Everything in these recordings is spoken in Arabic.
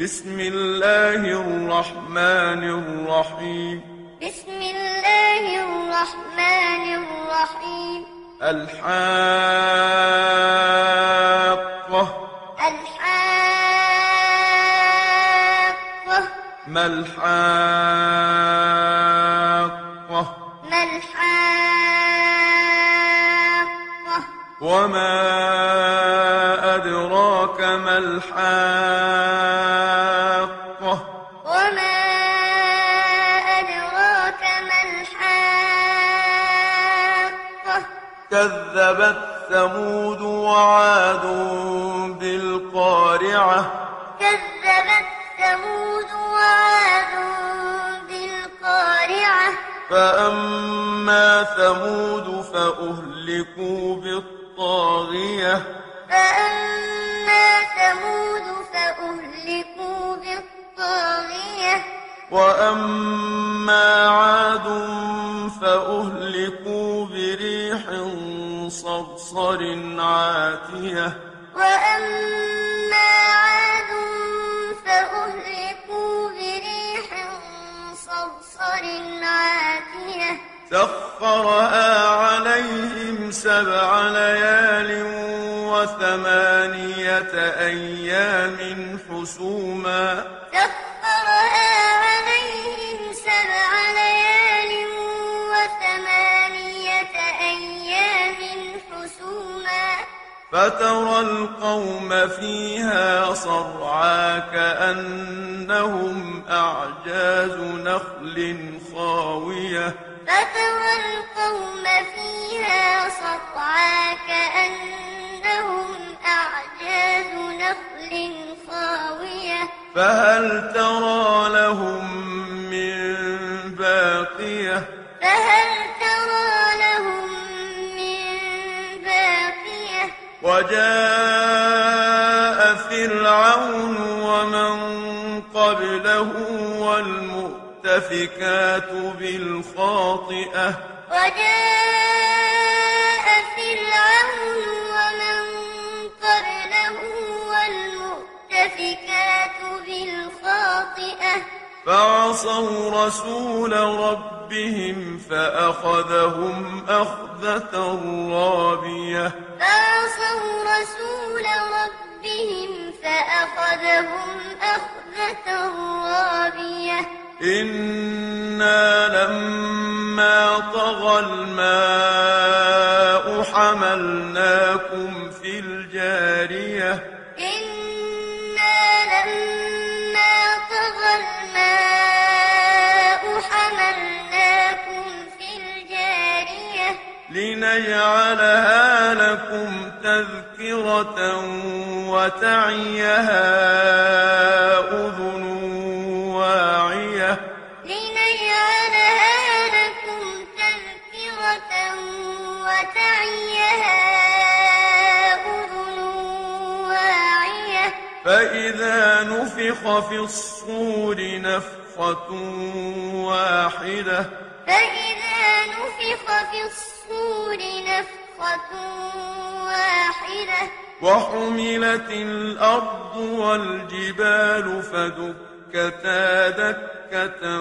بسم الله الرحمن الرحيم. بسم الله الرحمن الرحيم. الحاقة. الحاقة. ما الحاقة؟ ما الحاقة؟ وما أدراك ما الحاقة وما أدراك ما الحاقة كذبت ثمود وعاد بالقارعة كذبت ثمود وعاد بالقارعة فأما ثمود فأهلكوا بالطاغية فأما ثمود فأهلكوا بالطاغية. وأما عاد فأهلكوا بريح صرصر عاتية. وأما عاد فأهلكوا بريح صرصر عاتية. سخرها عليهم سبع ليال وثمانية أيام حسوما. سخرها عليهم سبع ليال وثمانية أيام حسوما. فترى القوم فيها صرعى كأنهم أعجاز نخل خاوية. فترى القوم فيها صرعى كأنهم أعجاز نخل خاوية فهل ترى لهم من باقية فهل ترى لهم من باقية وجاء فرعون ومن قبله والمؤتفكات بالخاطئة. وجاء فرعون ومن قبله والمؤتفكات بالخاطئة. فعصوا رسول ربهم فأخذهم أخذة رابية. فعصوا رسول ربهم فأخذهم أخذة رابية. إنا لما طغى الماء حملناكم في الجارية إنا لما طغى الماء حملناكم في الجارية لنجعلها لكم تذكرة وتعيها فإذا نفخ في الصور نفخة واحدة. فإذا نفخ في الصور نفخة واحدة. وحملت الأرض والجبال فدكتا دكة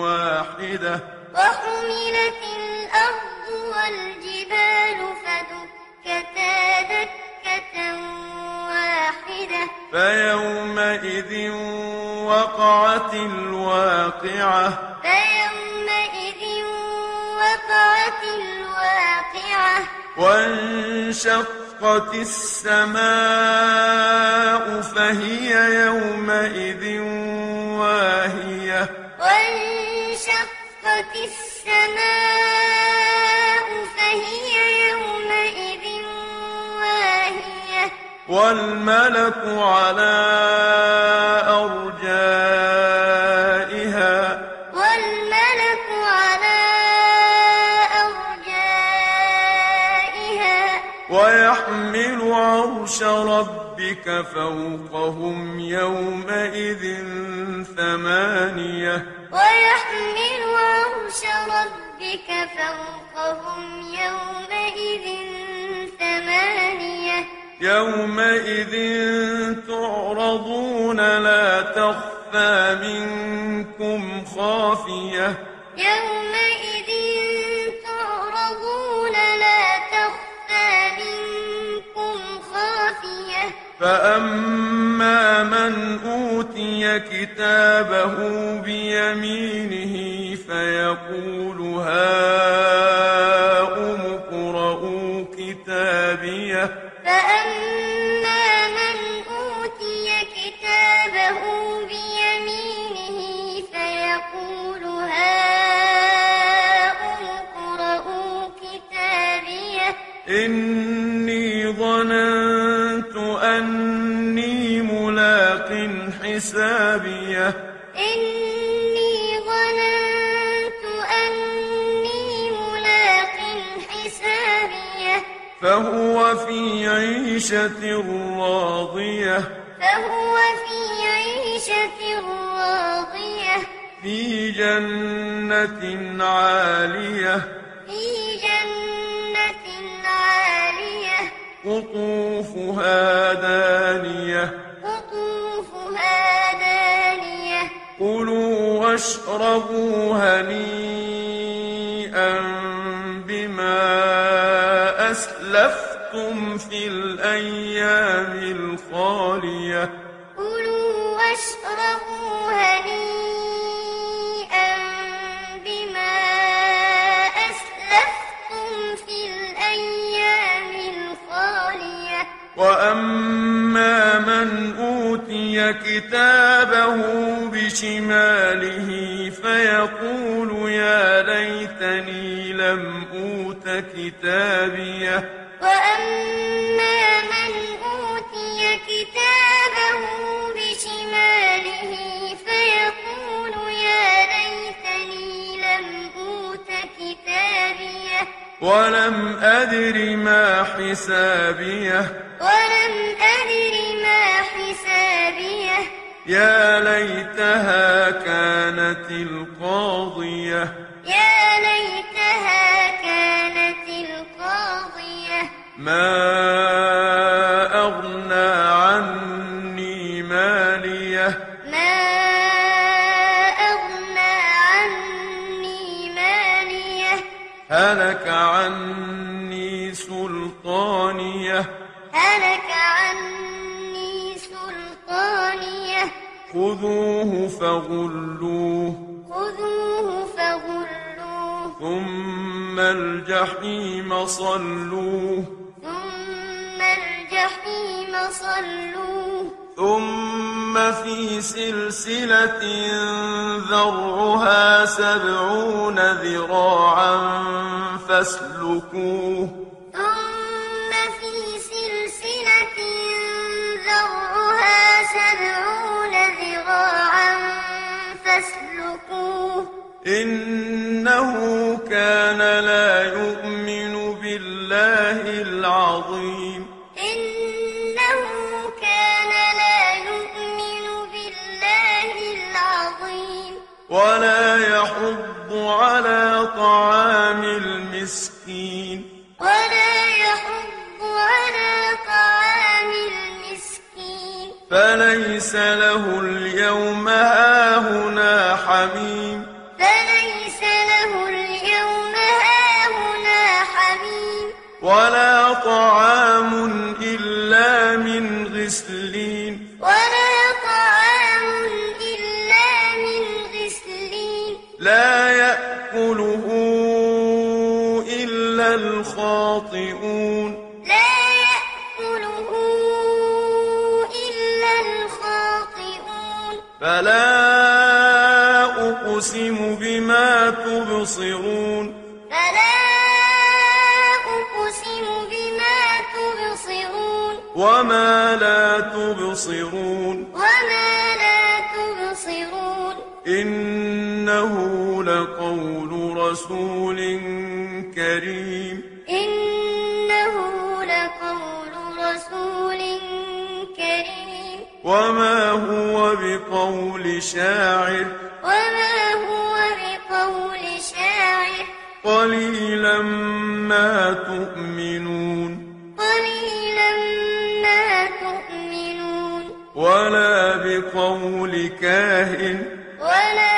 واحدة. وحملت الأرض والجبال فيومئذ وقعت الواقعة. فيومئذ وقعت الواقعة. وانشقت السماء فهي يومئذ والملك على أرجائها. والملك على أرجائها. ويحمل عرش ربك فوقهم يومئذ ثمانية. ويحمل عرش ربك فوقهم يومئذ ثمانية. يومئذ تعرضون لا تخفى منكم خافية يومئذ تعرضون لا تخفى منكم خافية فأما من أوتي كتابه بيمينه فيقول هاؤم حسابية. إني ظننت أني ملاق حسابية. فهو في عيشة راضية. فهو في عيشة راضية. في جنة عالية. في جنة عالية. قطوفها دانية. واشربوا هنيئا بما أسلفتم في الأيام الخالية. كلوا واشربوا هنيئا بما أسلفتم في الأيام الخالية. وأما من أوتي كتابه بشماله فيقول يا ليتني لم أوت كتابيه وأما من أوتي كتابه بشماله فيقول يا ليتني لم أوت كتابيه ولم أدر ما حسابيه يا ليتها كانت القاضية. يا ليتها كانت القاضية. ما أغنى عني مالية. ما أغنى عني مالية. هلك عني سلطانية. هلك عني خذوه فغلوه خذوه فغلوه ثم الجحيم صلوه ثم الجحيم صلوه ثم في سلسلة ذرعها سبعون ذراعا فاسلكوه العظيم. إنه كان لا يؤمن بالله العظيم. ولا يحض على طعام المسكين. ولا يحض على طعام المسكين. فليس له اليوم هاهنا حميم. طعام إلا من غسلين. ولا طعام إلا من غسلين. لا يأكله إلا الخاطئون. لا يأكله إلا الخاطئون. فلا أقسم بما تبصرون. لقول رسول كريم. إنه لقول رسول كريم. وما هو بقول شاعر. وما هو بقول شاعر. قليلا ما تؤمنون. قليلا ما تؤمنون. ولا بقول كاهن. ولا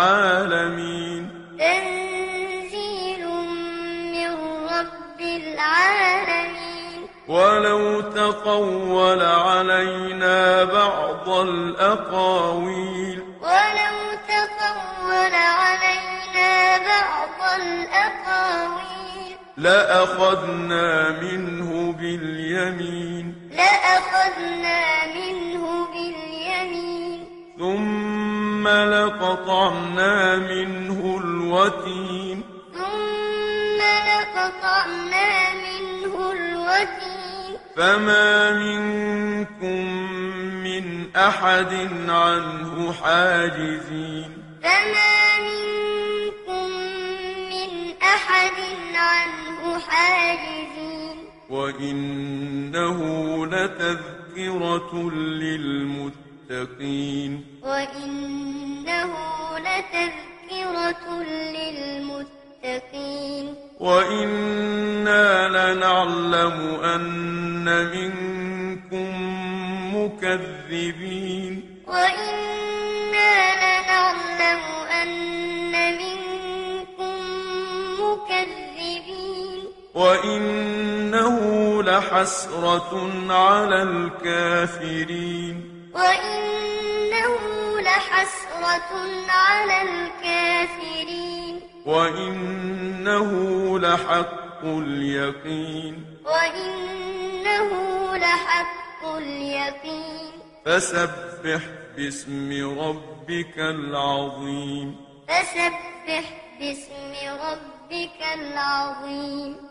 العالمين. تنزيل من رب العالمين. ولو تقول علينا بعض الأقاويل. ولو تقول علينا بعض الأقاويل. لأخذنا منه باليمين. لأخذنا ثم لقطعنا منه الوتين. ثم لقطعنا منه الوتين. فما منكم من أحد عنه حاجزين. فما منكم من أحد عنه حاجزين. وإنه لتذكرة للمتقين. وإنه لتذكرة للمتقين. وإنا لنعلم أن منكم مكذبين. وإنا لنعلم أن منكم مكذبين. وإنه لحسرة على الكافرين. وإنه لحسرة على الكافرين وإنه لحق اليقين وإنه لحق اليقين فسبح باسم ربك العظيم فسبح باسم ربك العظيم